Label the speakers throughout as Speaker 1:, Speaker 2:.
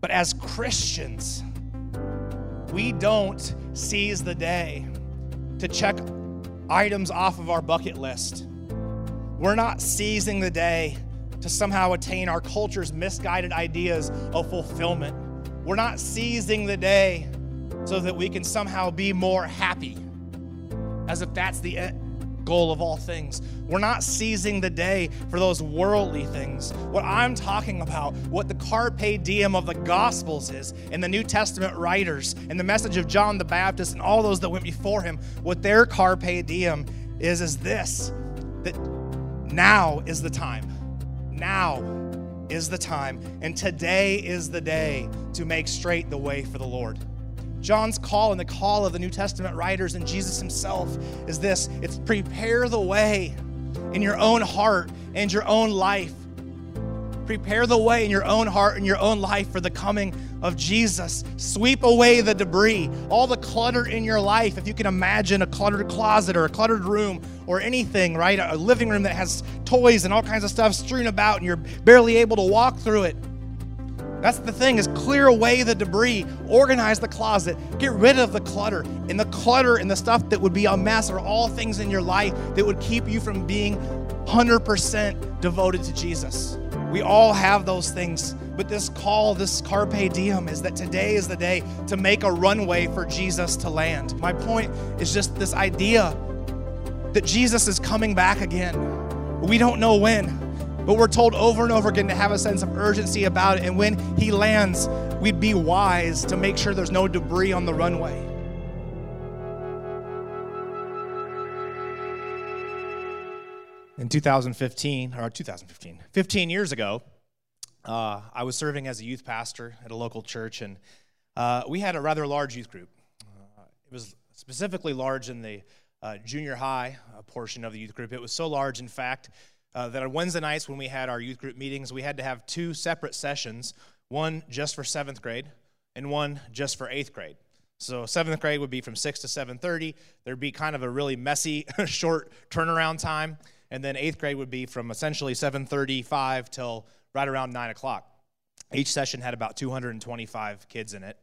Speaker 1: But as Christians, we don't seize the day to check items off of our bucket list. We're not seizing the day to somehow attain our culture's misguided ideas of fulfillment. We're not seizing the day so that we can somehow be more happy, as if that's the goal of all things. We're not seizing the day for those worldly things. What I'm talking about, what the carpe diem of the Gospels is, and the New Testament writers, and the message of John the Baptist, and all those that went before him, what their carpe diem is, is this that now is the time. Now is the time, and today is the day to make straight the way for the Lord. John's call and the call of the New Testament writers and Jesus himself is this it's prepare the way in your own heart and your own life. Prepare the way in your own heart and your own life for the coming of Jesus. Sweep away the debris, all the clutter in your life. If you can imagine a cluttered closet or a cluttered room or anything, right? A living room that has toys and all kinds of stuff strewn about and you're barely able to walk through it. That's the thing is clear away the debris, organize the closet, get rid of the clutter. And the clutter and the stuff that would be a mess are all things in your life that would keep you from being 100% devoted to Jesus. We all have those things, but this call, this carpe diem is that today is the day to make a runway for Jesus to land. My point is just this idea that Jesus is coming back again. We don't know when. But we're told over and over again to have a sense of urgency about it. And when he lands, we'd be wise to make sure there's no debris on the runway. In 2015, or 2015, 15 years ago, uh, I was serving as a youth pastor at a local church, and uh, we had a rather large youth group. Uh, it was specifically large in the uh, junior high uh, portion of the youth group. It was so large, in fact, uh, that on Wednesday nights when we had our youth group meetings, we had to have two separate sessions one just for seventh grade and one just for eighth grade. So seventh grade would be from 6 to 7.30. There'd be kind of a really messy, short turnaround time. And then eighth grade would be from essentially 7.35 till right around 9 o'clock. Each session had about 225 kids in it.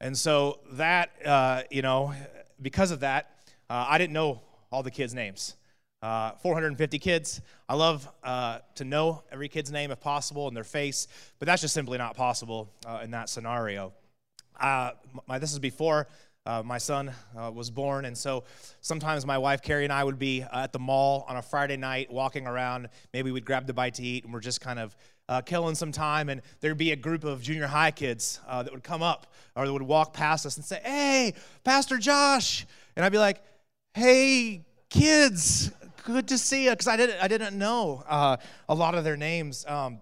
Speaker 1: And so that, uh, you know, because of that, uh, I didn't know all the kids' names uh, 450 kids. I love uh, to know every kid's name if possible and their face, but that's just simply not possible uh, in that scenario. Uh, my, this is before uh, my son uh, was born, and so sometimes my wife Carrie and I would be at the mall on a Friday night walking around. Maybe we'd grab the bite to eat, and we're just kind of killing some time, and there'd be a group of junior high kids that would come up or that would walk past us and say, Hey, Pastor Josh. And I'd be like, Hey, kids, good to see you because I didn't I didn't know uh, a lot of their names. Um,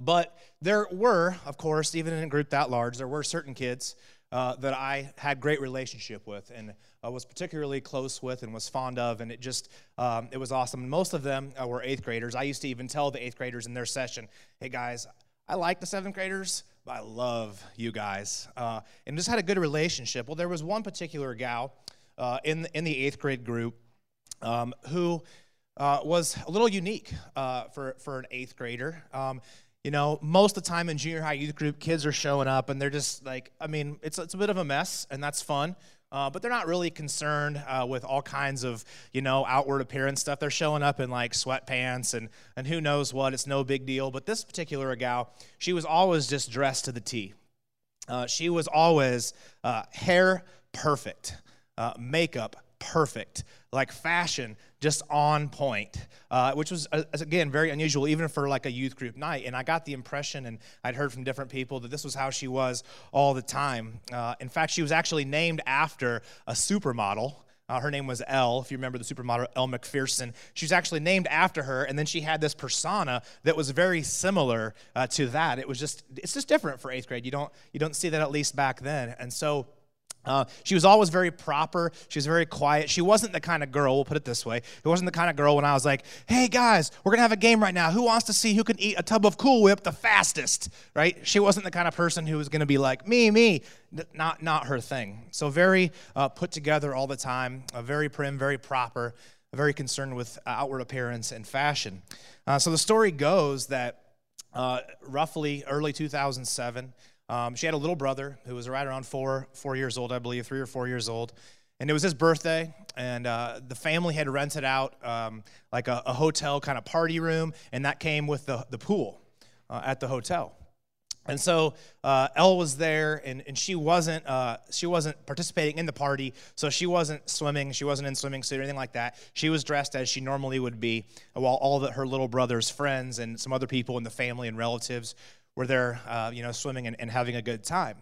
Speaker 1: but there were, of course, even in a group that large, there were certain kids uh, that I had great relationship with and uh, was particularly close with and was fond of, and it just um, it was awesome. Most of them uh, were eighth graders. I used to even tell the eighth graders in their session, "Hey guys, I like the seventh graders." But I love you guys, uh, and just had a good relationship. Well, there was one particular gal uh, in in the eighth grade group um, who uh, was a little unique uh, for, for an eighth grader. Um, you know, most of the time in junior high youth group, kids are showing up and they're just like, I mean, it's, it's a bit of a mess and that's fun. Uh, but they're not really concerned uh, with all kinds of, you know, outward appearance stuff. They're showing up in like sweatpants and, and who knows what. It's no big deal. But this particular gal, she was always just dressed to the T. Uh, she was always uh, hair perfect, uh, makeup perfect, like fashion just on point, uh, which was uh, again very unusual, even for like a youth group night. And I got the impression, and I'd heard from different people that this was how she was all the time. Uh, in fact, she was actually named after a supermodel. Uh, her name was Elle, if you remember the supermodel Elle Macpherson. She was actually named after her, and then she had this persona that was very similar uh, to that. It was just, it's just different for eighth grade. You don't, you don't see that at least back then. And so uh, she was always very proper. She was very quiet. She wasn't the kind of girl, we'll put it this way. It wasn't the kind of girl when I was like, hey guys, we're going to have a game right now. Who wants to see who can eat a tub of Cool Whip the fastest? Right? She wasn't the kind of person who was going to be like, me, me. Not, not her thing. So, very uh, put together all the time, uh, very prim, very proper, very concerned with outward appearance and fashion. Uh, so, the story goes that uh, roughly early 2007, Um, she had a little brother who was right around four, four years old, I believe, three or four years old. And it was his birthday, and uh, the family had rented out um, like a, a, hotel kind of party room, and that came with the, the pool uh, at the hotel. And so uh, Elle was there, and, and she wasn't uh, she wasn't participating in the party, so she wasn't swimming, she wasn't in swimming suit or anything like that. She was dressed as she normally would be, while all of her little brother's friends and some other people in the family and relatives were there, uh, you know, swimming and, and, having a good time.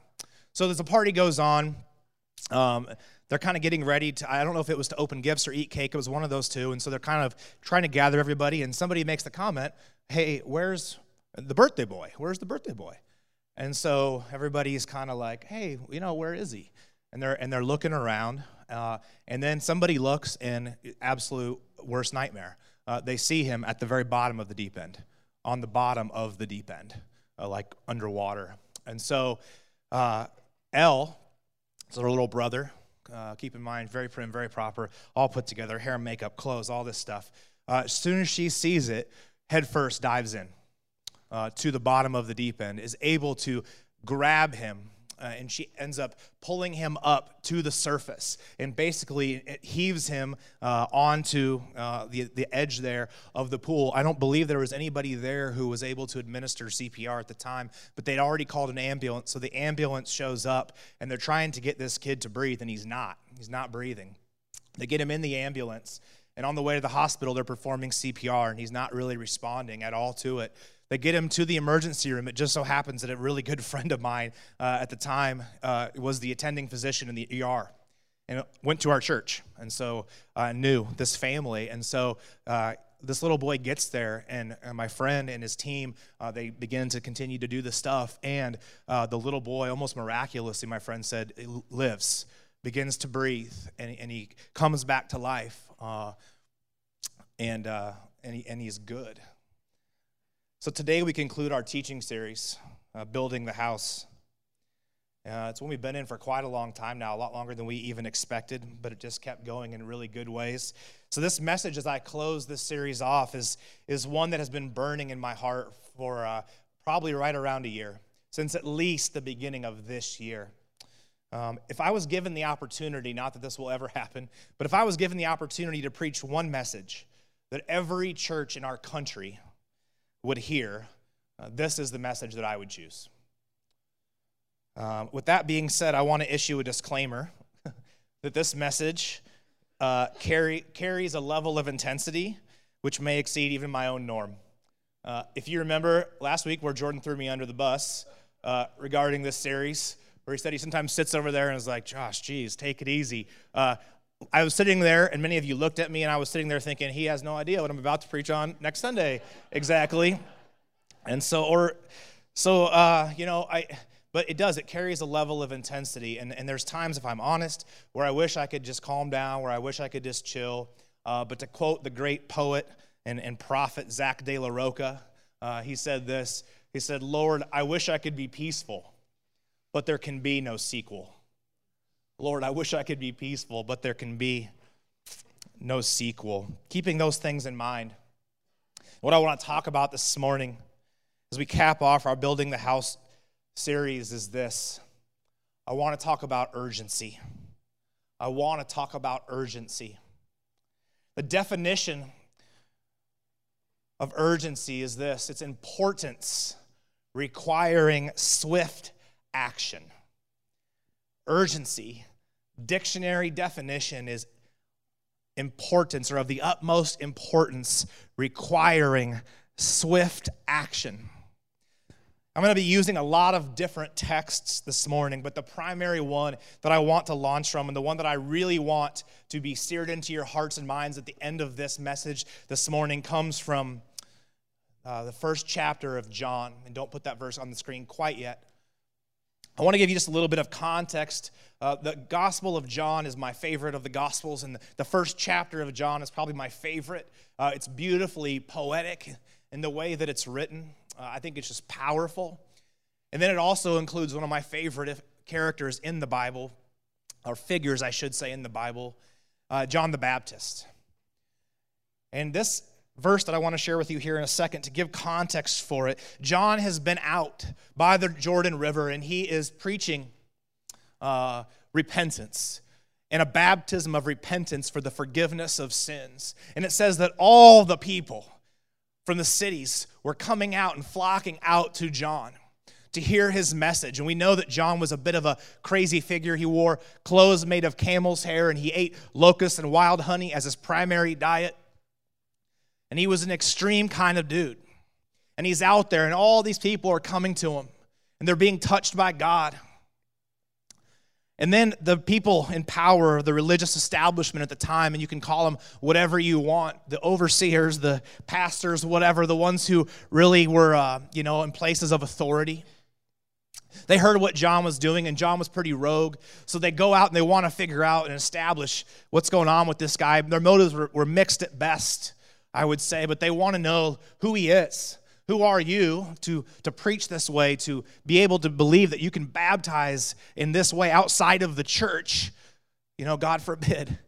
Speaker 1: So as the party goes on, um, they're kind of getting ready to. I don't know if it was to open gifts or eat cake. It was one of those two, and so they're kind of trying to gather everybody. And somebody makes the comment, "Hey, where's the birthday boy? Where's the birthday boy?" And so everybody's kind of like, hey, you know, where is he? And they're, and they're looking around. Uh, and then somebody looks in absolute worst nightmare. Uh, they see him at the very bottom of the deep end, on the bottom of the deep end, uh, like underwater. And so uh, Elle, so her little brother, uh, keep in mind, very prim, very proper, all put together, hair, makeup, clothes, all this stuff. Uh, as soon as she sees it, head first dives in uh, to the bottom of the deep end, is able to grab him. Uh, and she ends up pulling him up to the surface and basically it heaves him uh, onto uh, the, the edge there of the pool. I don't believe there was anybody there who was able to administer CPR at the time, but they'd already called an ambulance. So the ambulance shows up and they're trying to get this kid to breathe, and he's not. He's not breathing. They get him in the ambulance, and on the way to the hospital, they're performing CPR, and he's not really responding at all to it. They get him to the emergency room. It just so happens that a really good friend of mine uh, at the time uh, was the attending physician in the ER and went to our church. And so uh, knew this family. And so uh, this little boy gets there, and, and, my friend and his team, uh, they begin to continue to do the stuff. And uh, the little boy, almost miraculously, my friend said, lives, begins to breathe, and, and he comes back to life. and, and, he, and he's good. So today we conclude our teaching series, uh, Building the House. Uh, it's one we've been in for quite a long time now, a lot longer than we even expected, but it just kept going in really good ways. So, this message, as I close this series off, is, is one that has been burning in my heart for uh, probably right around a year, since at least the beginning of this year. Um, if I was given the opportunity, not that this will ever happen, but if I was given the opportunity to preach one message that every church in our country would hear, uh, this is the message that I would choose. Um, with that being said, I want to issue a disclaimer that this message uh, carry, carries a level of intensity which may exceed even my own norm. Uh, if you remember last week where Jordan threw me under the bus uh, regarding this series, where he said he sometimes sits over there and is like, Josh, geez, take it easy. Uh, I was sitting there, and many of you looked at me, and I was sitting there thinking, he has no idea what I'm about to preach on next Sunday exactly. And so, or, so, uh, you know, I, but it does, it carries a level of intensity. And, and there's times, if I'm honest, where I wish I could just calm down, where I wish I could just chill. Uh, but to quote the great poet and, and prophet Zach de la Rocha, uh, he said this He said, Lord, I wish I could be peaceful, but there can be no sequel. Lord, I wish I could be peaceful, but there can be no sequel. Keeping those things in mind, what I want to talk about this morning as we cap off our Building the House series is this I want to talk about urgency. I want to talk about urgency. The definition of urgency is this it's importance requiring swift action. Urgency, dictionary definition is importance or of the utmost importance, requiring swift action. I'm going to be using a lot of different texts this morning, but the primary one that I want to launch from, and the one that I really want to be seared into your hearts and minds at the end of this message this morning, comes from uh, the first chapter of John. And don't put that verse on the screen quite yet. I want to give you just a little bit of context. Uh, the Gospel of John is my favorite of the Gospels, and the, first chapter of John is probably my favorite. Uh, it's beautifully poetic in the way that it's written. Uh, I think it's just powerful. And then it also includes one of my favorite characters in the Bible, or figures, I should say, in the Bible, uh, John the Baptist. And this verse that I want to share with you here in a second to give context for it. John has been out by the Jordan River and he is preaching uh, repentance and a baptism of repentance for the forgiveness of sins. And it says that all the people from the cities were coming out and flocking out to John to hear his message. And we know that John was a bit of a crazy figure. He wore clothes made of camel's hair and he ate locusts and wild honey as his primary diet. And he was an extreme kind of dude. And he's out there, and all these people are coming to him, and they're being touched by God. And then the people in power, the religious establishment at the time, and you can call them whatever you want the overseers, the pastors, whatever, the ones who really were, uh, you know, in places of authority. They heard what John was doing, and John was pretty rogue. So they go out and they want to figure out and establish what's going on with this guy. Their motives were, were mixed at best. I would say, but they want to know who he is. Who are you to, to preach this way, to be able to believe that you can baptize in this way outside of the church? You know, God forbid,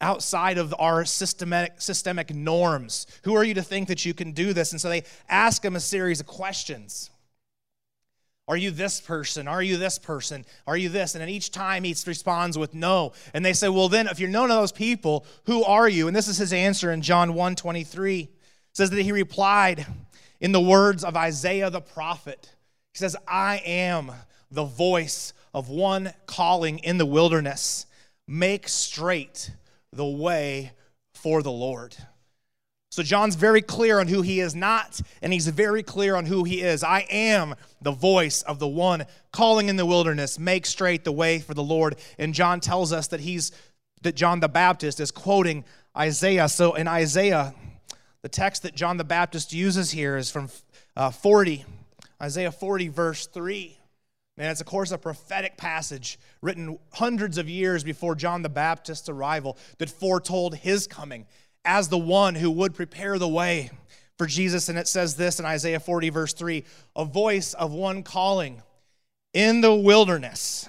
Speaker 1: outside of our systematic, systemic norms. Who are you to think that you can do this? And so they ask him a series of questions. Are you this person? Are you this person? Are you this? And then each time he responds with no. And they say, Well, then, if you're none of those people, who are you? And this is his answer in John 1 23. It says that he replied in the words of Isaiah the prophet. He says, I am the voice of one calling in the wilderness. Make straight the way for the Lord. So John's very clear on who he is not, and he's very clear on who he is. I am the voice of the one calling in the wilderness, make straight the way for the Lord. And John tells us that he's that John the Baptist is quoting Isaiah. So in Isaiah, the text that John the Baptist uses here is from uh, 40, Isaiah 40, verse 3. And it's, of course, a prophetic passage written hundreds of years before John the Baptist's arrival that foretold his coming as the one who would prepare the way for Jesus. And it says this in Isaiah 40, verse 3 a voice of one calling in the wilderness.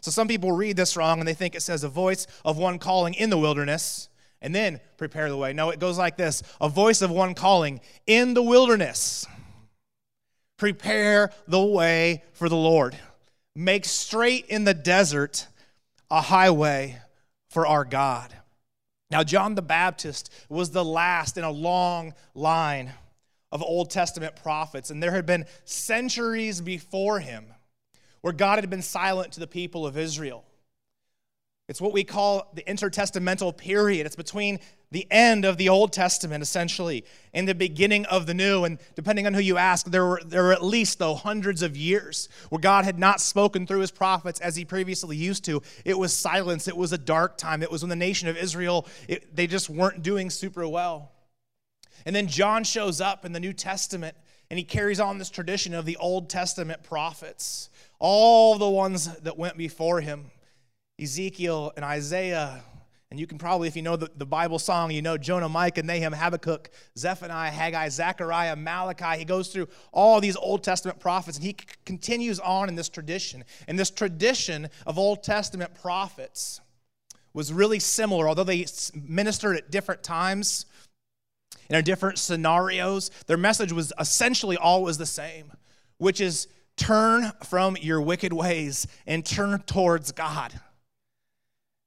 Speaker 1: So some people read this wrong and they think it says a voice of one calling in the wilderness and then prepare the way. No, it goes like this a voice of one calling in the wilderness. Prepare the way for the Lord. Make straight in the desert a highway for our God. Now, John the Baptist was the last in a long line of Old Testament prophets, and there had been centuries before him where God had been silent to the people of Israel. It's what we call the intertestamental period. It's between the end of the Old Testament, essentially, and the beginning of the New. And depending on who you ask, there were, there were at least, though, hundreds of years where God had not spoken through his prophets as he previously used to. It was silence. It was a dark time. It was when the nation of Israel, it, they just weren't doing super well. And then John shows up in the New Testament and he carries on this tradition of the Old Testament prophets, all the ones that went before him. Ezekiel and Isaiah. And you can probably, if you know the, the Bible song, you know Jonah, Micah, Nahum, Habakkuk, Zephaniah, Haggai, Zechariah, Malachi. He goes through all these Old Testament prophets and he c- continues on in this tradition. And this tradition of Old Testament prophets was really similar, although they ministered at different times in different scenarios. Their message was essentially always the same, which is turn from your wicked ways and turn towards God.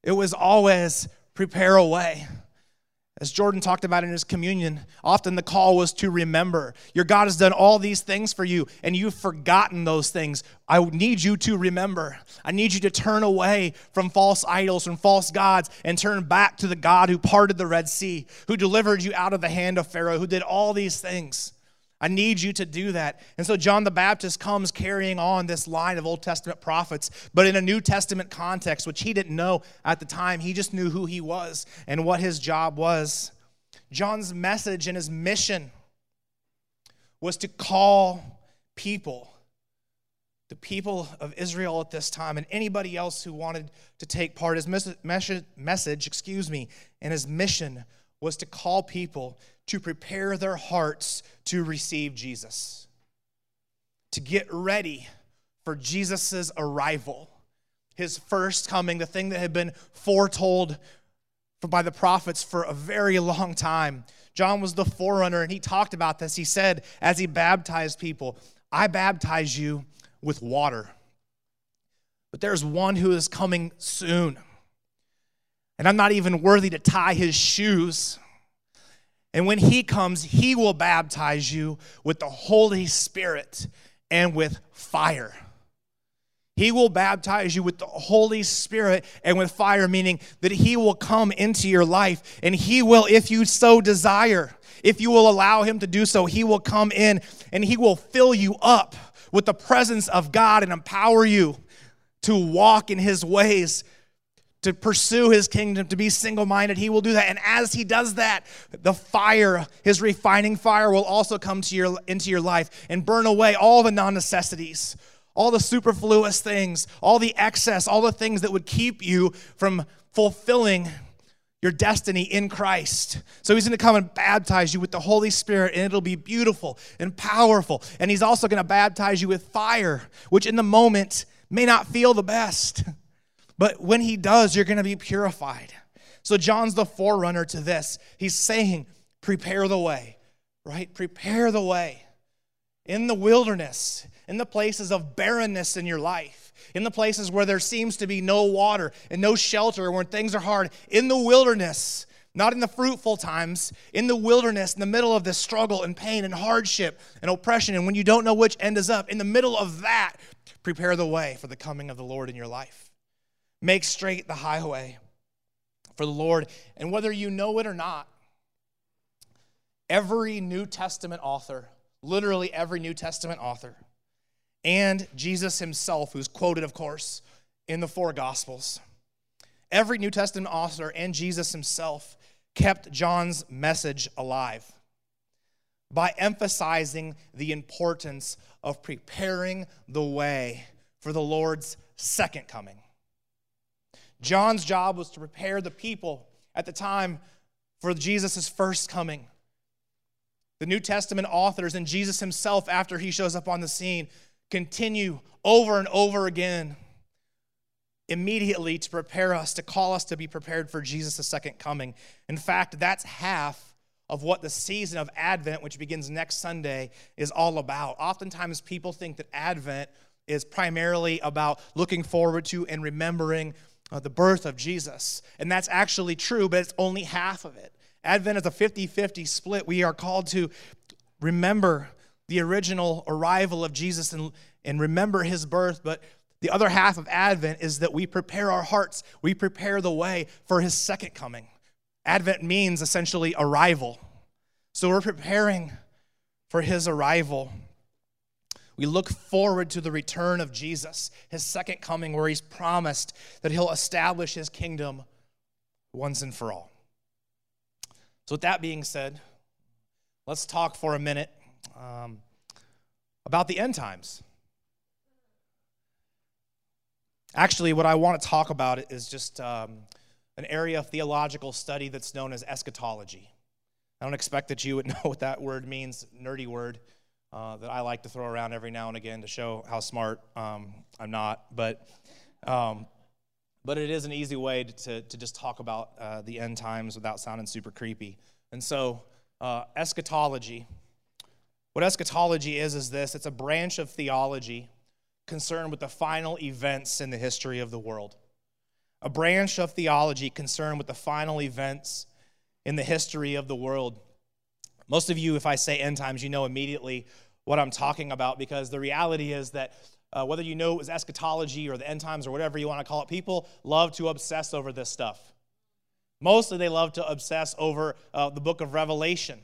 Speaker 1: It was always prepare a way. As Jordan talked about in his communion, often the call was to remember. Your God has done all these things for you, and you've forgotten those things. I need you to remember. I need you to turn away from false idols, from false gods, and turn back to the God who parted the Red Sea, who delivered you out of the hand of Pharaoh, who did all these things. I need you to do that. And so John the Baptist comes carrying on this line of Old Testament prophets, but in a New Testament context, which he didn't know at the time. He just knew who he was and what his job was. John's message and his mission was to call people, the people of Israel at this time, and anybody else who wanted to take part. His message, excuse me, and his mission was to call people to prepare their hearts to receive Jesus, to get ready for Jesus' arrival, his first coming, the thing that had been foretold by the prophets for a very long time John was the forerunner, and he talked about this. He said, as he baptized people, I baptize you with water. But there's one who is coming soon. And I'm not even worthy to tie his shoes. And when he comes, he will baptize you with the Holy Spirit and with fire. He will baptize you with the Holy Spirit and with fire, meaning that He will come into your life and He will, if you so desire, if you will allow Him to do so, He will come in and He will fill you up with the presence of God and empower you to walk in His ways, to pursue His kingdom, to be single minded. He will do that. And as He does that, the fire, His refining fire, will also come to your, into your life and burn away all the non necessities all the superfluous things, all the excess, all the things that would keep you from fulfilling your destiny in Christ. So he's going to come and baptize you with the Holy Spirit, and it'll be beautiful and powerful. And he's also going to baptize you with fire, which in the moment may not feel the best. But when he does, you're going to be purified. So John's the forerunner to this. He's saying, prepare the way, right? Prepare the way. In the wilderness, in the places of barrenness in your life, in the places where there seems to be no water and no shelter, when things are hard, in the wilderness, not in the fruitful times, in the wilderness, in the middle of this struggle and pain and hardship and oppression, and when you don't know which end is up, in the middle of that, prepare the way for the coming of the Lord in your life. Make straight the highway for the Lord. And whether you know it or not, every New Testament author, literally every New Testament author, and Jesus himself, who's quoted, of course, in the four Gospels. Every New Testament author and Jesus himself kept John's message alive by emphasizing the importance of preparing the way for the Lord's second coming. John's job was to prepare the people at the time for Jesus' first coming. The New Testament authors and Jesus himself, after he shows up on the scene, continue over and over again immediately to prepare us, to call us to be prepared for Jesus' second coming. In fact, that's half of what the season of Advent, which begins next Sunday, is all about. Oftentimes, people think that Advent is primarily about looking forward to and remembering uh, the birth of Jesus. And that's actually true, but it's only half of it. Advent is a 50 50 split. We are called to remember the original arrival of Jesus and, and remember his birth, but the other half of Advent is that we prepare our hearts, we prepare the way for his second coming. Advent means essentially arrival. So we're preparing for his arrival. We look forward to the return of Jesus, his second coming, where he's promised that he'll establish his kingdom once and for all. So, with that being said, let's talk for a minute um, about the end times. Actually, what I want to talk about is just um, an area of theological study that's known as eschatology. I don't expect that you would know what that word means, nerdy word uh, that I like to throw around every now and again to show how smart um, I'm not. But, um, but it is an easy way to, to just talk about uh, the end times without sounding super creepy. And so, uh, eschatology what eschatology is, is this it's a branch of theology concerned with the final events in the history of the world. A branch of theology concerned with the final events in the history of the world. Most of you, if I say end times, you know immediately what I'm talking about because the reality is that uh, whether you know it was eschatology or the end times or whatever you want to call it, people love to obsess over this stuff. Mostly they love to obsess over uh, the book of Revelation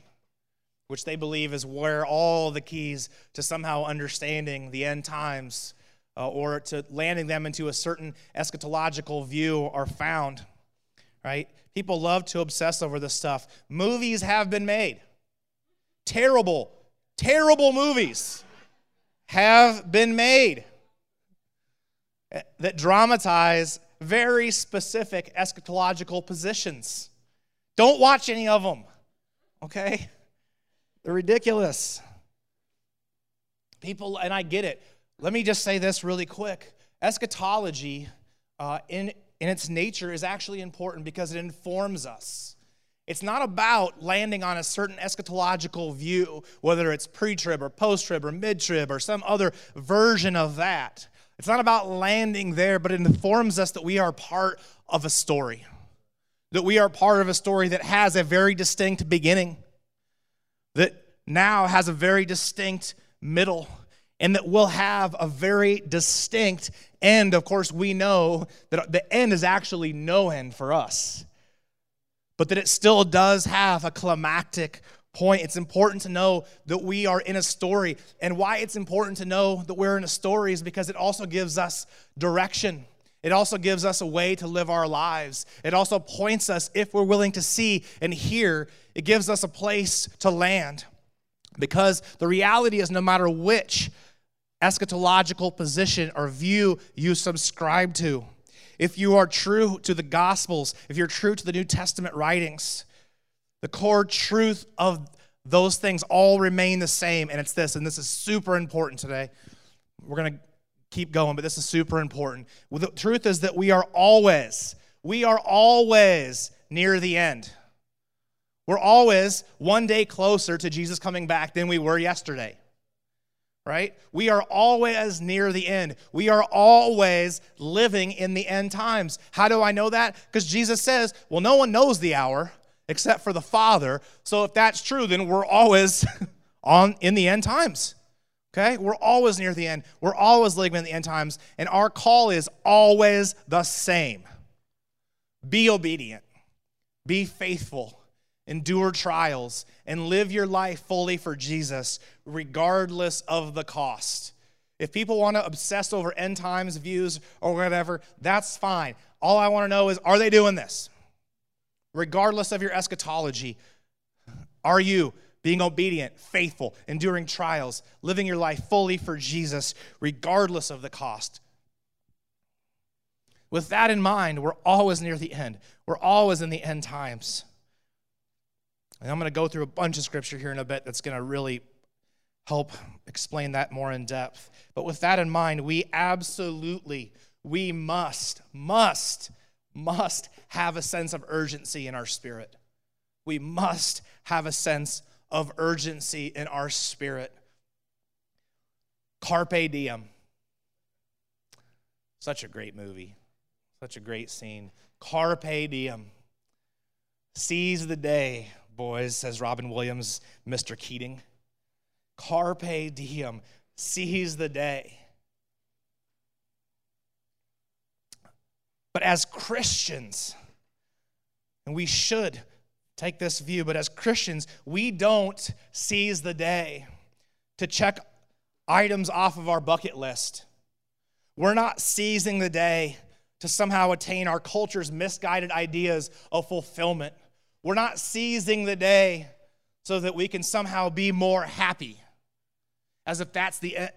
Speaker 1: which they believe is where all the keys to somehow understanding the end times uh, or to landing them into a certain eschatological view are found. Right? People love to obsess over this stuff. Movies have been made. Terrible, terrible movies have been made that dramatize very specific eschatological positions. Don't watch any of them, okay? They're ridiculous. People, and I get it. Let me just say this really quick. Eschatology, uh, in, in its nature, is actually important because it informs us. It's not about landing on a certain eschatological view, whether it's pre trib or post trib or mid trib or some other version of that. It's not about landing there, but it informs us that we are part of a story, that we are part of a story that has a very distinct beginning, that now has a very distinct middle, and that will have a very distinct end. Of course, we know that the end is actually no end for us but that it still does have a climactic point. It's important to know that we are in a story. And why it's important to know that we're in a story is because it also gives us direction. It also gives us a way to live our lives. It also points us, if we're willing to see and hear, it gives us a place to land. Because the reality is, no matter which eschatological position or view you subscribe to, if you are true to the Gospels, if you're true to the New Testament writings, the core truth of those things all remain the same. And it's this, and this is super important today. We're going to keep going, but this is super important. The truth is that we are always, we are always near the end. We're always one day closer to Jesus coming back than we were yesterday right? We are always near the end. We are always living in the end times. How do I know that? Because Jesus says, well, no one knows the hour except for the Father. So if that's true, then we're always on in the end times. Okay? We're always near the end. We're always living in the end times. And our call is always the same. Be obedient. Be faithful endure trials, and live your life fully for Jesus, regardless of the cost. If people want to obsess over end times views or whatever, that's fine. All I want to know is are they doing this? Regardless of your eschatology, are you being obedient, faithful, enduring trials, living your life fully for Jesus, regardless of the cost? With that in mind, we're always near the end. We're always in the end times. And I'm going to go through a bunch of scripture here in a bit that's going to really help explain that more in depth. But with that in mind, we absolutely, we must, must, must have a sense of urgency in our spirit. We must have a sense of urgency in our spirit. Carpe diem. Such a great movie, such a great scene. Carpe diem. Seize the day boys, says Robin Williams, Mr. Keating. Carpe diem, seize the day. But as Christians, and we should take this view, but as Christians, we don't seize the day to check items off of our bucket list. We're not seizing the day to somehow attain our culture's misguided ideas of fulfillment. We're not seizing the day so that we can somehow be more happy, as if that's the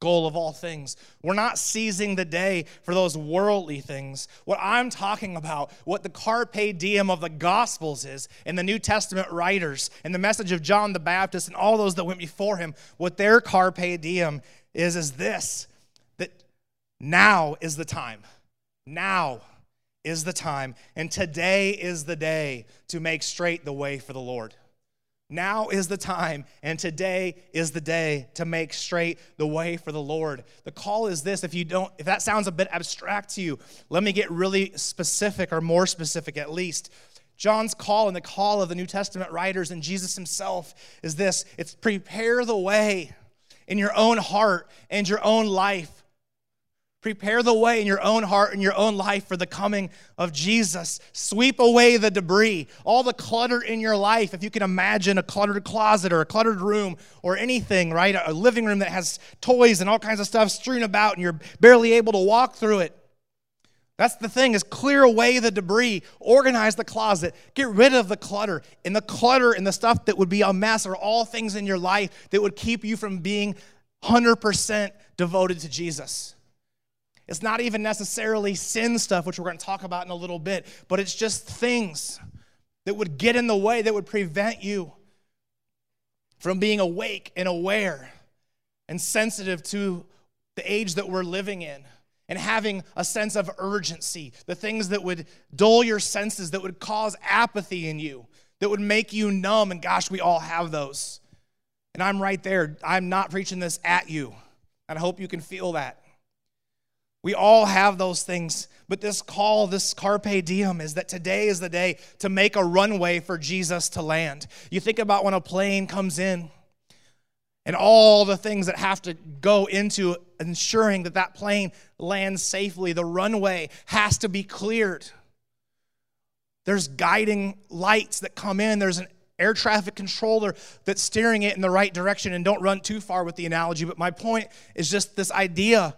Speaker 1: goal of all things. We're not seizing the day for those worldly things. What I'm talking about, what the carpe diem of the Gospels is, and the New Testament writers, and the message of John the Baptist, and all those that went before him, what their carpe diem is, is this that now is the time. Now is the time, and today is the day to make straight the way for the Lord. Now is the time, and today is the day to make straight the way for the Lord. The call is this if you don't, if that sounds a bit abstract to you, let me get really specific or more specific at least. John's call and the call of the New Testament writers and Jesus himself is this it's prepare the way in your own heart and your own life Prepare the way in your own heart and your own life for the coming of Jesus. Sweep away the debris, all the clutter in your life. If you can imagine a cluttered closet or a cluttered room or anything, right? A living room that has toys and all kinds of stuff strewn about and you're barely able to walk through it. That's the thing is clear away the debris, organize the closet, get rid of the clutter. And the clutter and the stuff that would be a mess are all things in your life that would keep you from being 100% devoted to Jesus. It's not even necessarily sin stuff, which we're going to talk about in a little bit, but it's just things that would get in the way, that would prevent you from being awake and aware and sensitive to the age that we're living in and having a sense of urgency, the things that would dull your senses, that would cause apathy in you, that would make you numb. And gosh, we all have those. And I'm right there. I'm not preaching this at you. And I hope you can feel that. We all have those things, but this call, this carpe diem, is that today is the day to make a runway for Jesus to land. You think about when a plane comes in and all the things that have to go into ensuring that that plane lands safely. The runway has to be cleared. There's guiding lights that come in, there's an air traffic controller that's steering it in the right direction. And don't run too far with the analogy, but my point is just this idea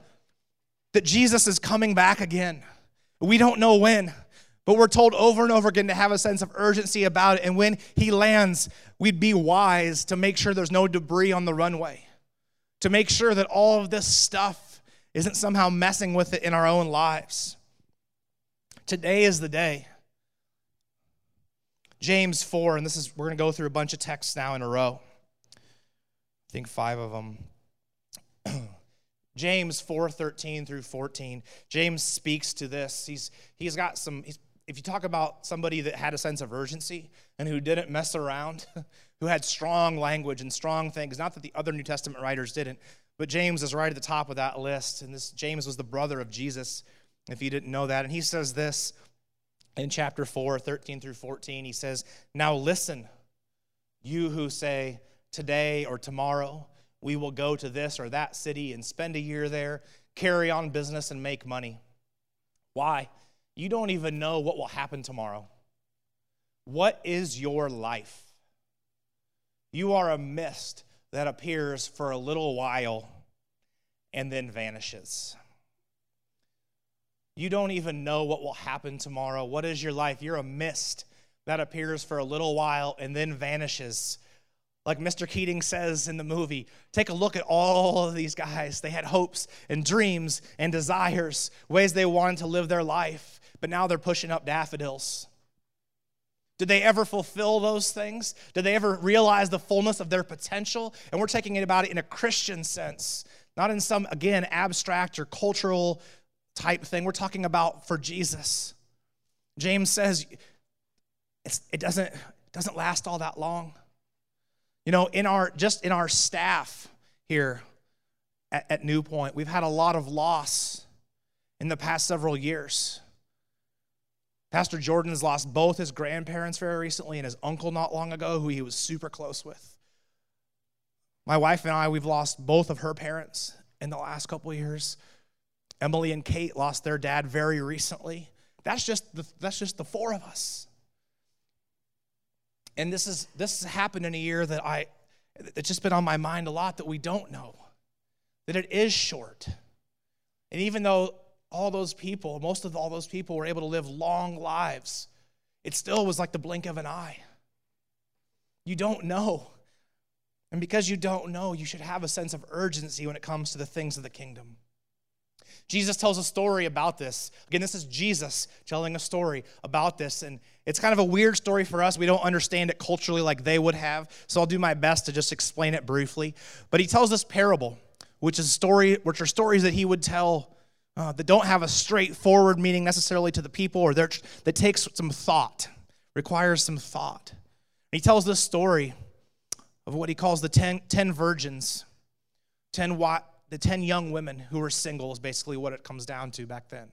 Speaker 1: that Jesus is coming back again. We don't know when, but we're told over and over again to have a sense of urgency about it. And when he lands, we'd be wise to make sure there's no debris on the runway, to make sure that all of this stuff isn't somehow messing with it in our own lives. Today is the day. James 4, and this is we're going to go through a bunch of texts now in a row. I think five of them. James 4:13 through 14. James speaks to this. He's he's got some he's, if you talk about somebody that had a sense of urgency and who didn't mess around, who had strong language and strong things, not that the other New Testament writers didn't, but James is right at the top of that list. And this James was the brother of Jesus, if you didn't know that. And he says this in chapter 4, 13 through 14. He says, Now listen, you who say today or tomorrow, we will go to this or that city and spend a year there, carry on business, and make money. Why? You don't even know what will happen tomorrow. What is your life? You are a mist that appears for a little while and then vanishes. You don't even know what will happen tomorrow. What is your life? You're a mist that appears for a little while and then vanishes. Like Mr. Keating says in the movie, take a look at all of these guys. They had hopes and dreams and desires, ways they wanted to live their life, but now they're pushing up daffodils. Did they ever fulfill those things? Did they ever realize the fullness of their potential? And we're taking it about it in a Christian sense, not in some, again, abstract or cultural type thing. We're talking about for Jesus. James says it doesn't, it doesn't last all that long. You know, in our just in our staff here at, at New Point, we've had a lot of loss in the past several years. Pastor Jordan has lost both his grandparents very recently and his uncle not long ago, who he was super close with. My wife and I, we've lost both of her parents in the last couple years. Emily and Kate lost their dad very recently. That's just the, that's just the four of us and this is this has happened in a year that I it's just been on my mind a lot that we don't know. That it is short. And even though all those people, most of all those people were able to live long lives, it still was like the blink of an eye. You don't know. And because you don't know, you should have a sense of urgency when it comes to the things of the kingdom. Jesus tells a story about this. Again, this is Jesus telling a story about this. And it's kind of a weird story for us. We don't understand it culturally like they would have. So I'll do my best to just explain it briefly. But he tells this parable, which is story, which are stories that he would tell uh, that don't have a straightforward meaning necessarily to the people or that takes some thought, requires some thought. And he tells this story of what he calls the ten, ten virgins, ten watt the 10 young women who were single is basically what it comes down to back then.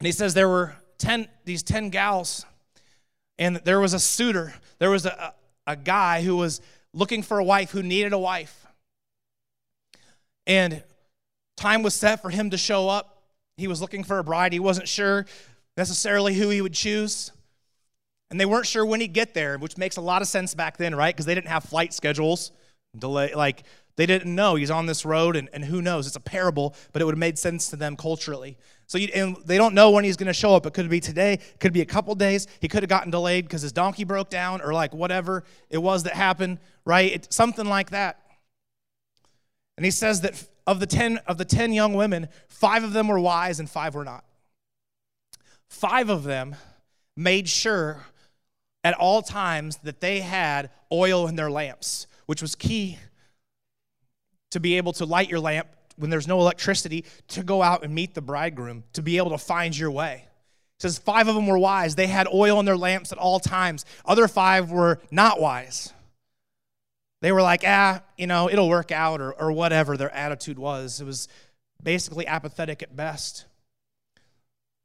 Speaker 1: And he says there were 10 these 10 gals and there was a suitor. There was a, a guy who was looking for a wife who needed a wife. And time was set for him to show up. He was looking for a bride. He wasn't sure necessarily who he would choose. And they weren't sure when he'd get there, which makes a lot of sense back then, right? Because they didn't have flight schedules. Delay like they didn't know he's on this road, and, and who knows? It's a parable, but it would have made sense to them culturally. So you, and they don't know when he's going to show up. It could be today, it could be a couple days. He could have gotten delayed because his donkey broke down, or like whatever it was that happened, right? It, something like that. And he says that of the ten of the ten young women, five of them were wise and five were not. Five of them made sure at all times that they had oil in their lamps, which was key to be able to light your lamp when there's no electricity, to go out and meet the bridegroom, to be able to find your way. says five of them were wise. They had oil in their lamps at all times. Other five were not wise. They were like, ah, you know, it'll work out, or, or whatever their attitude was. It was basically apathetic at best.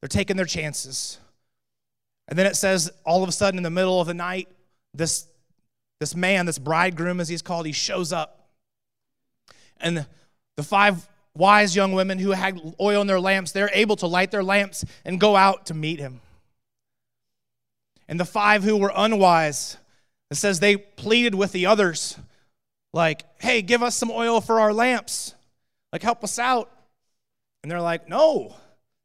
Speaker 1: They're taking their chances. And then it says, all of a sudden, in the middle of the night, this, this man, this bridegroom, as he's called, he shows up. And the five wise young women who had oil in their lamps, they're able to light their lamps and go out to meet him. And the five who were unwise, it says they pleaded with the others, like, hey, give us some oil for our lamps. Like, help us out. And they're like, no,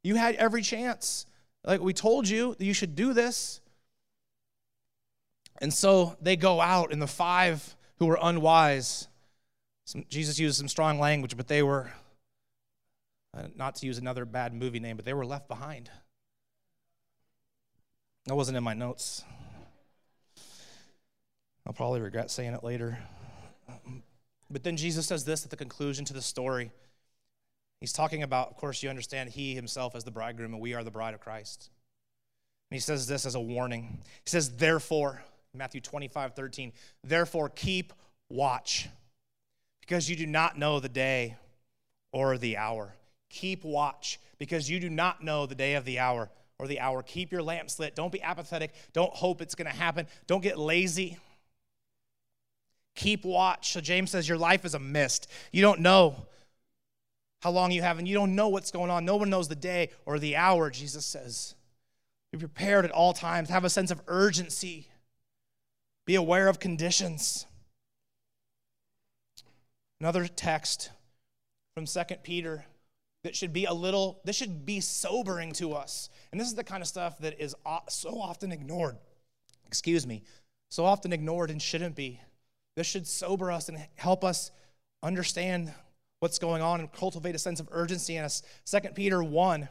Speaker 1: you had every chance. Like, we told you that you should do this. And so they go out, and the five who were unwise, some, Jesus used some strong language, but they were, uh, not to use another bad movie name, but they were left behind. That wasn't in my notes. I'll probably regret saying it later. But then Jesus says this at the conclusion to the story. He's talking about, of course, you understand, he himself as the bridegroom, and we are the bride of Christ. And he says this as a warning. He says, Therefore, Matthew 25, 13, therefore keep watch, because you do not know the day or the hour. Keep watch, because you do not know the day of the hour or the hour. Keep your lamps lit. Don't be apathetic. Don't hope it's going to happen. Don't get lazy. Keep watch. So James says your life is a mist. You don't know how long you have, and you don't know what's going on. No one knows the day or the hour, Jesus says. Be prepared at all times. Have a sense of urgency. Be aware of conditions. Another text from Second Peter that should be a little, this should be sobering to us. And this is the kind of stuff that is so often ignored. Excuse me. So often ignored and shouldn't be. This should sober us and help us understand what's going on and cultivate a sense of urgency in us. 2 Peter 1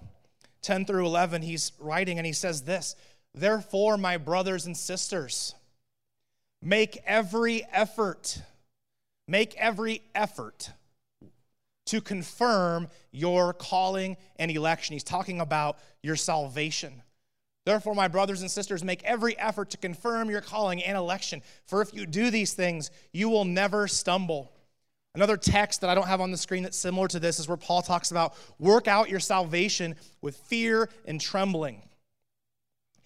Speaker 1: 10 through 11, he's writing and he says this Therefore, my brothers and sisters, make every effort, make every effort to confirm your calling and election. He's talking about your salvation. Therefore, my brothers and sisters, make every effort to confirm your calling and election. For if you do these things, you will never stumble. Another text that I don't have on the screen that's similar to this is where Paul talks about work out your salvation with fear and trembling.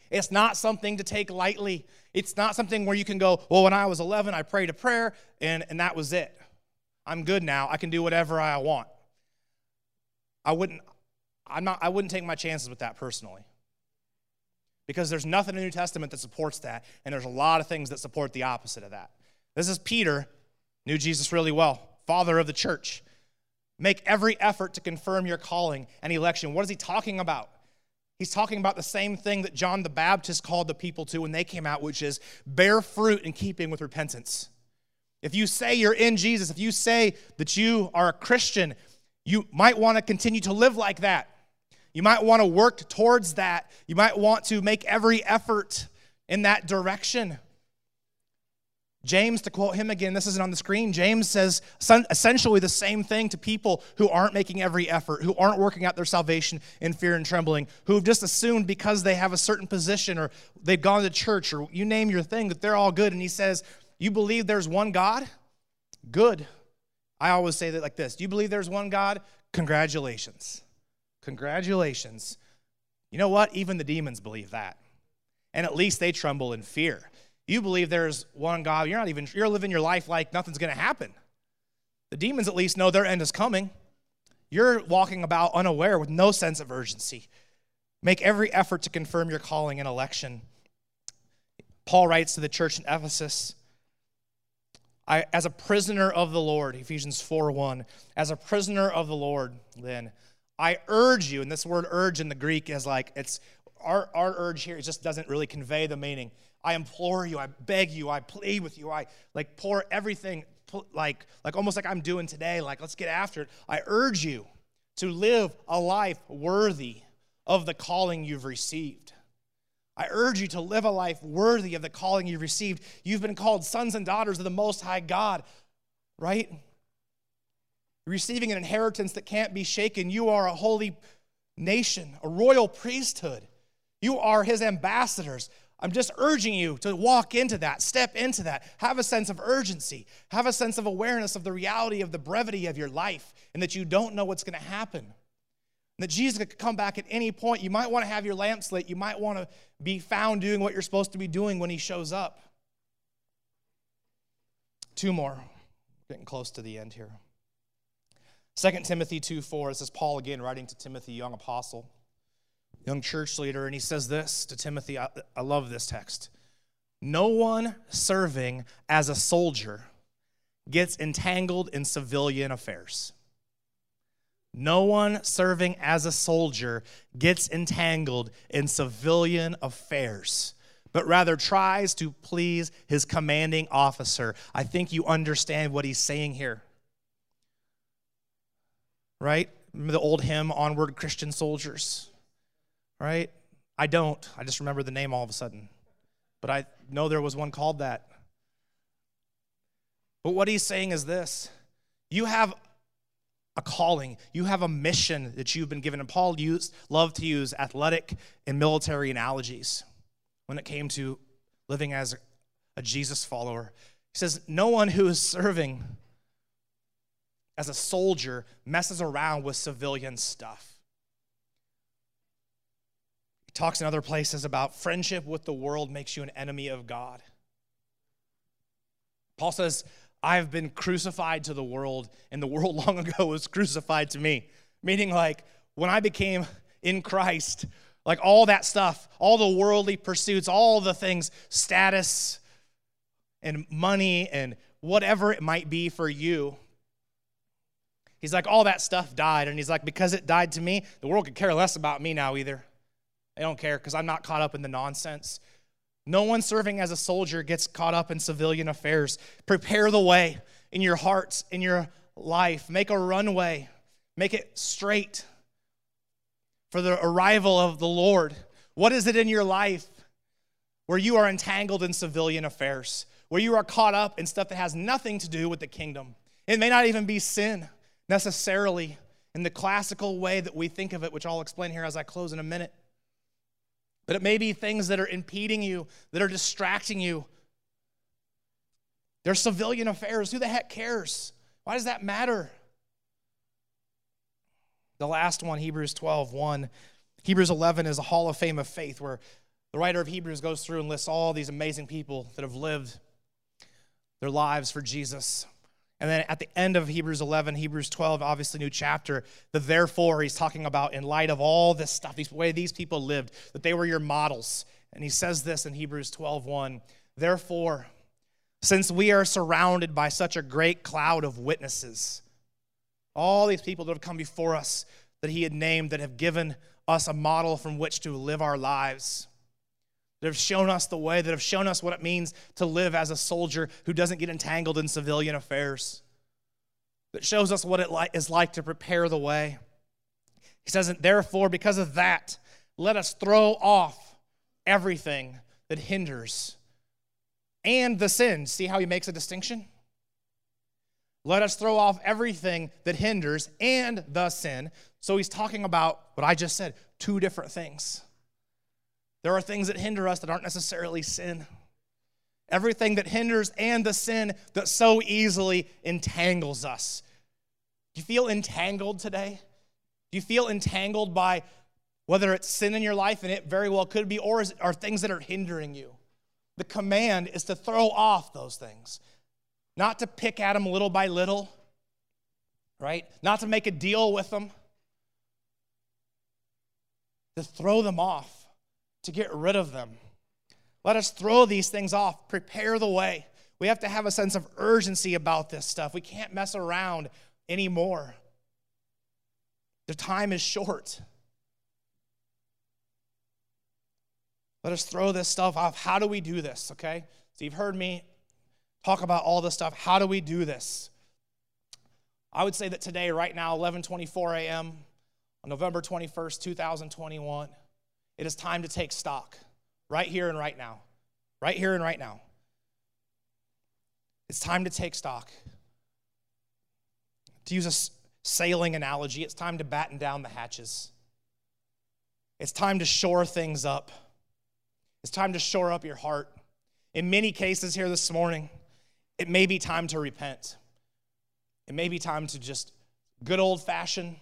Speaker 1: It's not something to take lightly. It's not something where you can go, well, when I was 11, I prayed a prayer and, and that was it. I'm good now. I can do whatever I want. I wouldn't, I'm not, I wouldn't take my chances with that personally because there's nothing in the New Testament that supports that, and there's a lot of things that support the opposite of that. This is Peter, knew Jesus really well, father of the church. Make every effort to confirm your calling and election. What is he talking about? He's talking about the same thing that John the Baptist called the people to when they came out, which is bear fruit in keeping with repentance. If you say you're in Jesus, if you say that you are a Christian, you might want to continue to live like that. You might want to work towards that. You might want to make every effort in that direction. James, to quote him again, this isn't on the screen. James says essentially the same thing to people who aren't making every effort, who aren't working out their salvation in fear and trembling, who've just assumed because they have a certain position or they've gone to church or you name your thing that they're all good. And he says, You believe there's one God? Good. I always say that like this Do you believe there's one God? Congratulations. Congratulations. You know what? Even the demons believe that. And at least they tremble in fear. You believe there's one God. You're not even, you're living your life like nothing's going to happen. The demons at least know their end is coming. You're walking about unaware with no sense of urgency. Make every effort to confirm your calling and election. Paul writes to the church in Ephesus, I, as a prisoner of the Lord, Ephesians 4 1, as a prisoner of the Lord, then I urge you, and this word urge in the Greek is like, it's our, our urge here, it just doesn't really convey the meaning. I implore you, I beg you, I plead with you, I like pour everything like like almost like I'm doing today, like let's get after it. I urge you to live a life worthy of the calling you've received. I urge you to live a life worthy of the calling you've received. You've been called sons and daughters of the Most High God, right? receiving an inheritance that can't be shaken. You are a holy nation, a royal priesthood. You are his ambassadors. I'm just urging you to walk into that, step into that, have a sense of urgency, have a sense of awareness of the reality of the brevity of your life, and that you don't know what's going to happen. That Jesus could come back at any point. You might want to have your lamps lit. You might want to be found doing what you're supposed to be doing when he shows up. Two more. Getting close to the end here. 2 Timothy 2 4, this is Paul again writing to Timothy, young apostle, young church leader, and he says this to Timothy. I, I love this text. No one serving as a soldier gets entangled in civilian affairs. No one serving as a soldier gets entangled in civilian affairs, but rather tries to please his commanding officer. I think you understand what he's saying here right? Remember the old hymn, Onward Christian Soldiers, right? I don't. I just remember the name all of a sudden. But I know there was one called that. But what he's saying is this you have a calling, you have a mission that you've been given. And Paul used, loved to use athletic and military analogies when it came to living as a Jesus follower. He says, No one who is serving as a soldier messes around with civilian stuff. Talks in other places about friendship with the world makes you an enemy of God. Paul says, I have been crucified to the world, and the world long ago was crucified to me. Meaning, like, when I became in Christ, like all that stuff, all the worldly pursuits, all the things, status and money and whatever it might be for you, He's like, all that stuff died. And he's like, because it died to me, the world could care less about me now either. They don't care because I'm not caught up in the nonsense. No one serving as a soldier gets caught up in civilian affairs. Prepare the way in your hearts, in your life. Make a runway, make it straight for the arrival of the Lord. What is it in your life where you are entangled in civilian affairs, where you are caught up in stuff that has nothing to do with the kingdom? It may not even be sin necessarily in the classical way that we think of it, which I'll explain here as I close in a minute. But it may be things that are impeding you, that are distracting you. They're civilian affairs. Who the heck cares? Why does that matter? The last one, Hebrews 12, 1. Hebrews 11 is a hall of fame of faith where the writer of Hebrews goes through and lists all these amazing people that have lived their lives for Jesus. And then at the end of Hebrews 11, Hebrews 12, obviously new chapter, the therefore he's talking about in light of all this stuff, the way these people lived, that they were your models. And he says this in Hebrews 12, 1. Therefore, since we are surrounded by such a great cloud of witnesses, all these people that have come before us that he had named that have given us a model from which to live our lives that have shown us the way, that have shown us what it means to live as a soldier who doesn't get entangled in civilian affairs, that shows us what it is like to prepare the way. He says, Therefore, because of that, let us throw off everything that hinders and the sin. See how he makes a distinction? Let us throw off everything that hinders and the sin. So he's talking about what I just said two different things. There are things that hinder us that aren't necessarily sin. Everything that hinders and the sin that so easily entangles us. Do you feel entangled today? Do you feel entangled by whether it's sin in your life, and it very well could be, or is, are things that are hindering you? The command is to throw off those things, not to pick at them little by little, right? Not to make a deal with them, to throw them off to get rid of them. Let us throw these things off, prepare the way. We have to have a sense of urgency about this stuff. We can't mess around anymore. The time is short. Let us throw this stuff off. How do we do this? Okay? So you've heard me talk about all this stuff. How do we do this? I would say that today, right now, 11:24 a.m. on November 21st, 2021. It is time to take stock right here and right now. Right here and right now. It's time to take stock. To use a sailing analogy, it's time to batten down the hatches. It's time to shore things up. It's time to shore up your heart. In many cases here this morning, it may be time to repent. It may be time to just good old fashioned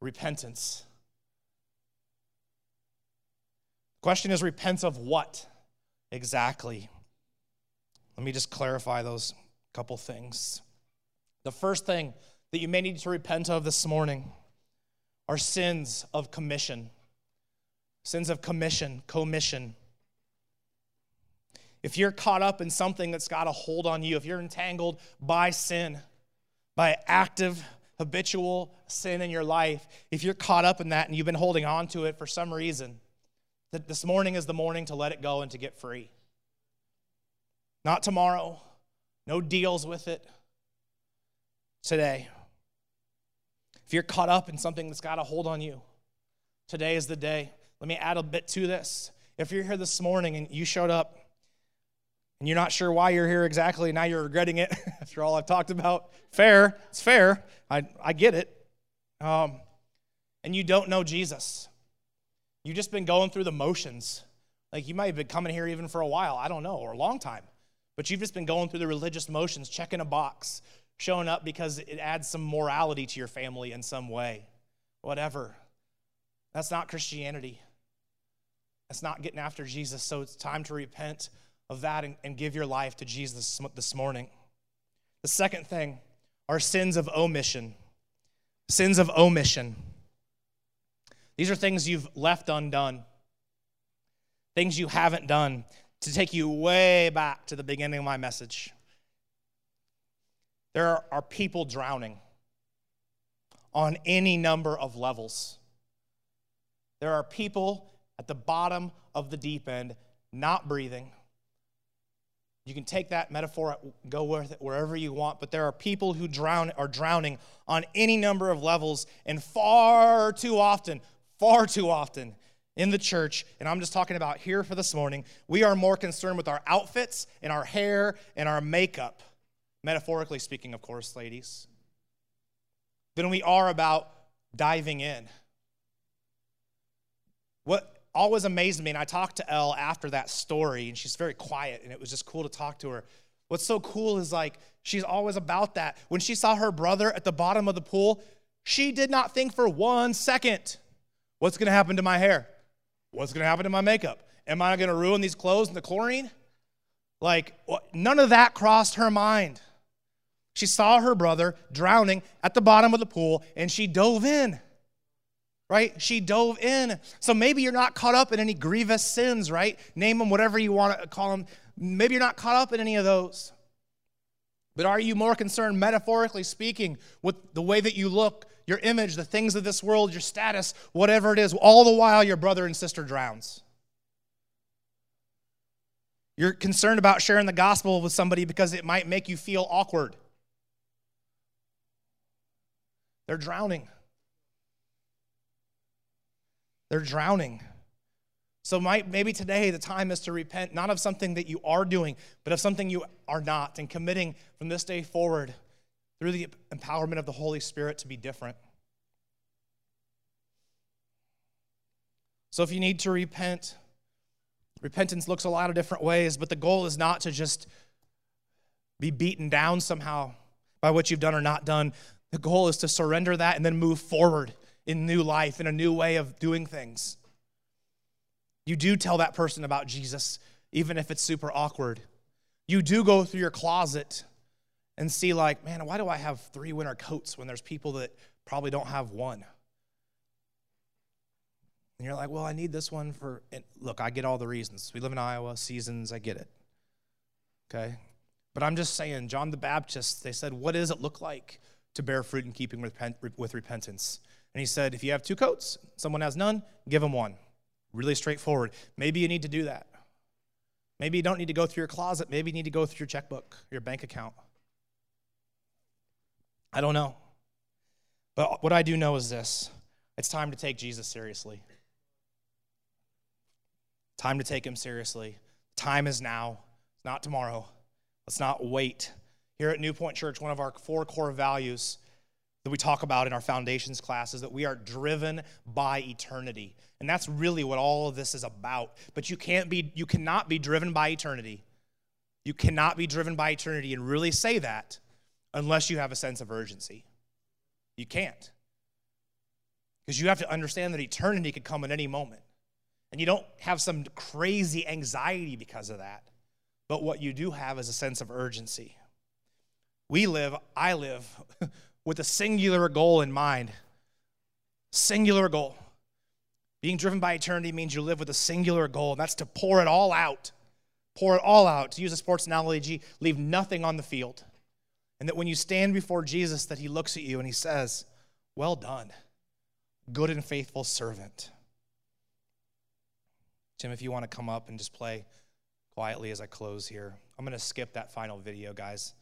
Speaker 1: repentance. Question is repent of what exactly? Let me just clarify those couple things. The first thing that you may need to repent of this morning are sins of commission. Sins of commission, commission. If you're caught up in something that's got a hold on you, if you're entangled by sin, by active, habitual sin in your life, if you're caught up in that and you've been holding on to it for some reason, that this morning is the morning to let it go and to get free. Not tomorrow, no deals with it. Today. If you're caught up in something that's got a hold on you, today is the day. Let me add a bit to this. If you're here this morning and you showed up and you're not sure why you're here exactly, now you're regretting it after all I've talked about, fair, it's fair. I, I get it. Um, and you don't know Jesus. You've just been going through the motions. Like you might have been coming here even for a while, I don't know, or a long time. But you've just been going through the religious motions, checking a box, showing up because it adds some morality to your family in some way. Whatever. That's not Christianity. That's not getting after Jesus. So it's time to repent of that and, and give your life to Jesus this morning. The second thing are sins of omission. Sins of omission. These are things you've left undone, things you haven't done. To take you way back to the beginning of my message, there are, people drowning on any number of levels. There are people at the bottom of the deep end not breathing. You can take that metaphor, go with it wherever you want, but there are people who drown are drowning on any number of levels, and far too often, far too often in the church, and I'm just talking about here for this morning, we are more concerned with our outfits and our hair and our makeup metaphorically speaking, of course, ladies, than we are about diving in. What always amazed me, and I talked to Elle after that story, and she's very quiet, and it was just cool to talk to her. What's so cool is like she's always about that. When she saw her brother at the bottom of the pool, she did not think for one second, what's gonna happen to my hair? What's gonna happen to my makeup? Am I gonna ruin these clothes in the chlorine? Like, none of that crossed her mind. She saw her brother drowning at the bottom of the pool and she dove in. Right? She dove in. So maybe you're not caught up in any grievous sins, right? Name them whatever you want to call them. Maybe you're not caught up in any of those. But are you more concerned, metaphorically speaking, with the way that you look, your image, the things of this world, your status, whatever it is, all the while your brother and sister drowns? You're concerned about sharing the gospel with somebody because it might make you feel awkward. They're drowning. They're drowning. So might, maybe today the time is to repent, not of something that you are doing, but of something you are not, and committing from this day forward through the empowerment of the Holy Spirit to be different. So if you need to repent, repentance looks a lot of different ways, but the goal is not to just be beaten down somehow by what you've done or not done. The goal is to surrender that and then move forward in new life, in a new way of doing things. You do tell that person about Jesus, even if it's super awkward. You do go through your closet and see, like, man, why do I have three winter coats when there's people that probably don't have one? And you're like, well, I need this one for. look, I get all the reasons. We live in Iowa, seasons, I get it. Okay? But I'm just saying, John the Baptist, they said, what does it look like to bear fruit in keeping with, with repentance. And he said, if you have two coats, someone has none, give them one. Really straightforward. Maybe you need to do that. Maybe you don't need to go through your closet. Maybe you need to go through your checkbook, your bank account. I don't know. But what I do know is this it's time to take Jesus seriously. Time to take him seriously. Time is now, not tomorrow. Let's not wait here at New Point Church, one of our four core values that we talk about in our foundations class is that we are driven by eternity. And that's really what all of this is about. But you can't be you cannot be driven by eternity. You cannot be driven by eternity and really say that unless you have a sense of urgency. You can't. Because you have to understand that eternity could come at any moment. And you don't have some crazy anxiety because of that. But what you do have is a sense of urgency. We live, I live, with a singular goal in mind. Singular goal. Being driven by eternity means you live with a singular goal, and that's to pour it all out. Pour it all out. To use a sports analogy, leave nothing on the field. And that when you stand before Jesus, that he looks at you and he says, Well done, good and faithful servant. Tim, if you want to come up and just play quietly as I close here, I'm going to skip that final video, guys.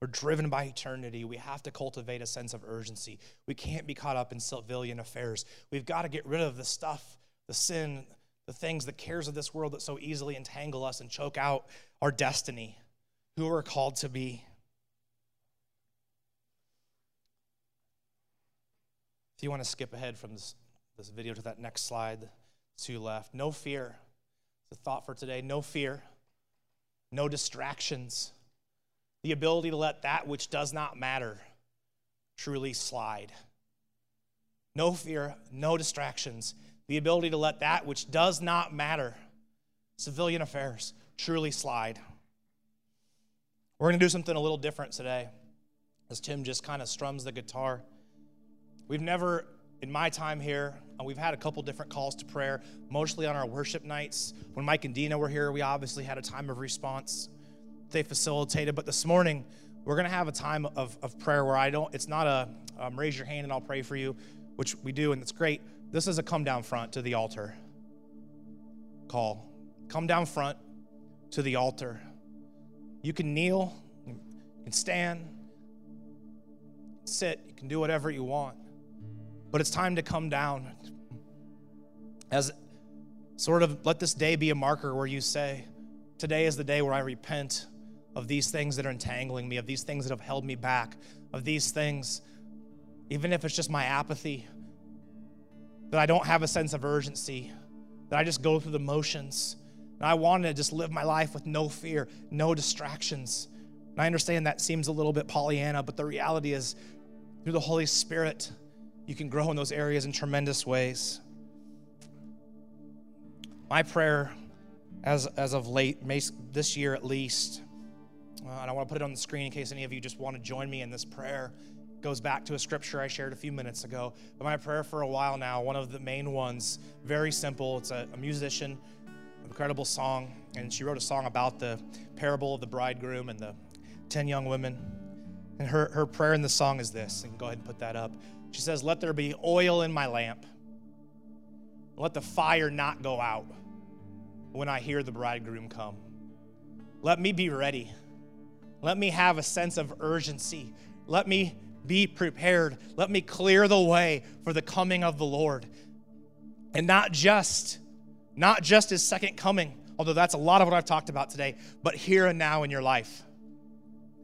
Speaker 1: We're driven by eternity. We have to cultivate a sense of urgency. We can't be caught up in civilian affairs. We've got to get rid of the stuff, the sin, the things, the cares of this world that so easily entangle us and choke out our destiny, who we're called to be. If you want to skip ahead from this, this video to that next slide, two left. No fear. It's a thought for today. No fear. No distractions the ability to let that which does not matter truly slide. No fear, no distractions. The ability to let that which does not matter, civilian affairs, truly slide. We're going to do something a little different today as Tim just kind of strums the guitar. We've never, in my time here, uh, we've had a couple different calls to prayer, mostly on our worship nights. When Mike and Dina were here, we obviously had a time of response they facilitated. But this morning, we're going to have a time of, of prayer where I don't, it's not a um, raise your hand and I'll pray for you, which we do, and it's great. This is a come down front to the altar call. Come down front to the altar. You can kneel, you can stand, sit, you can do whatever you want. But it's time to come down. As sort of let this day be a marker where you say, Today is the day where I repent of these things that are entangling me, of these things that have held me back, of these things, even if it's just my apathy, that I don't have a sense of urgency, that I just go through the motions. And I wanted to just live my life with no fear, no distractions. And I understand that seems a little bit Pollyanna, but the reality is, through the Holy Spirit, you can grow in those areas in tremendous ways. My prayer, as, as of late, this year at least, uh, and I want to put it on the screen in case any of you just want to join me in this prayer. Goes back to a scripture I shared a few minutes ago. But my prayer for a while now, one of the main ones, very simple. It's a, a musician, incredible song, and she wrote a song about the parable of the bridegroom and the 10 young women. And her, her prayer in the song is this, and go ahead and put that up. She says, Let there be oil in my lamp. Let the fire not go out when I hear the bridegroom come. Let me be ready let me have a sense of urgency. Let me be prepared. Let me clear the way for the coming of the Lord. And not just not just his second coming, although that's a lot of what I've talked about today, but here and now in your life.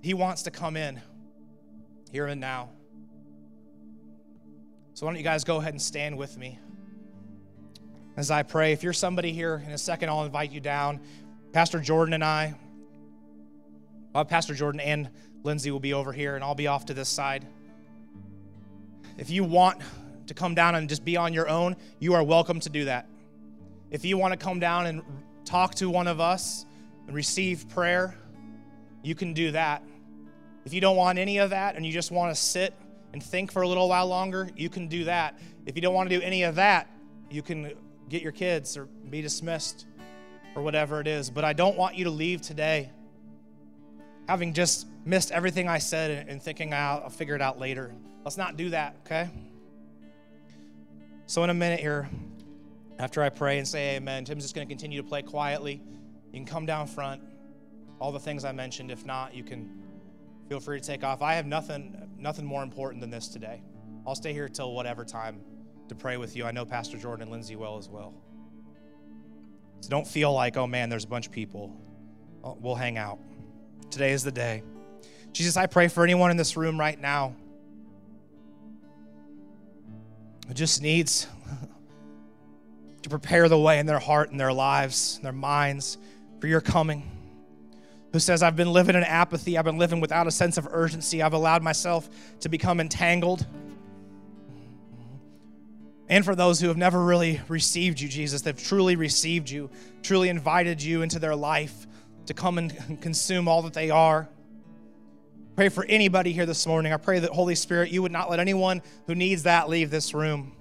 Speaker 1: He wants to come in here and now. So, why don't you guys go ahead and stand with me as I pray? If you're somebody here in a second, I'll invite you down. Pastor Jordan and I, uh, Pastor Jordan and Lindsay will be over here, and I'll be off to this side. If you want to come down and just be on your own, you are welcome to do that. If you want to come down and talk to one of us and receive prayer, you can do that. If you don't want any of that and you just want to sit and think for a little while longer, you can do that. If you don't want to do any of that, you can get your kids or be dismissed or whatever it is. But I don't want you to leave today having just missed everything I said and thinking I'll, figure it out later. Let's not do that, okay? So, in a minute here, after I pray and say amen, Tim's just going to continue to play quietly. You can come down front, all the things I mentioned. If not, you can feel free to take off. I have nothing, nothing more important than this today. I'll stay here till whatever time to pray with you. I know Pastor Jordan and Lindsay well as well. So don't feel like, oh man, there's a bunch of people. Oh, we'll hang out. Today is the day. Jesus, I pray for anyone in this room right now who just needs to prepare the way in their heart and their lives, and their minds for your coming. Who says, I've been living in apathy, I've been living without a sense of urgency, I've allowed myself to become entangled. And for those who have never really received you, Jesus, they've truly received you, truly invited you into their life to come and consume all that they are. Pray for anybody here this morning. I pray that, Holy Spirit, you would not let anyone who needs that leave this room.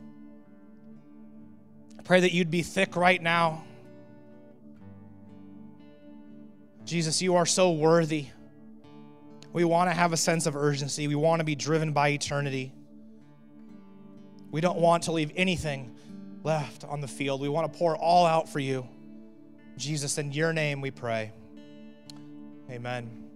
Speaker 1: I pray that you'd be thick right now. Jesus, you are so worthy. We want to have a sense of urgency. We want to be driven by eternity. We don't want to leave anything left on the field. We want to pour all out for you. Jesus, in your name we pray. Amen.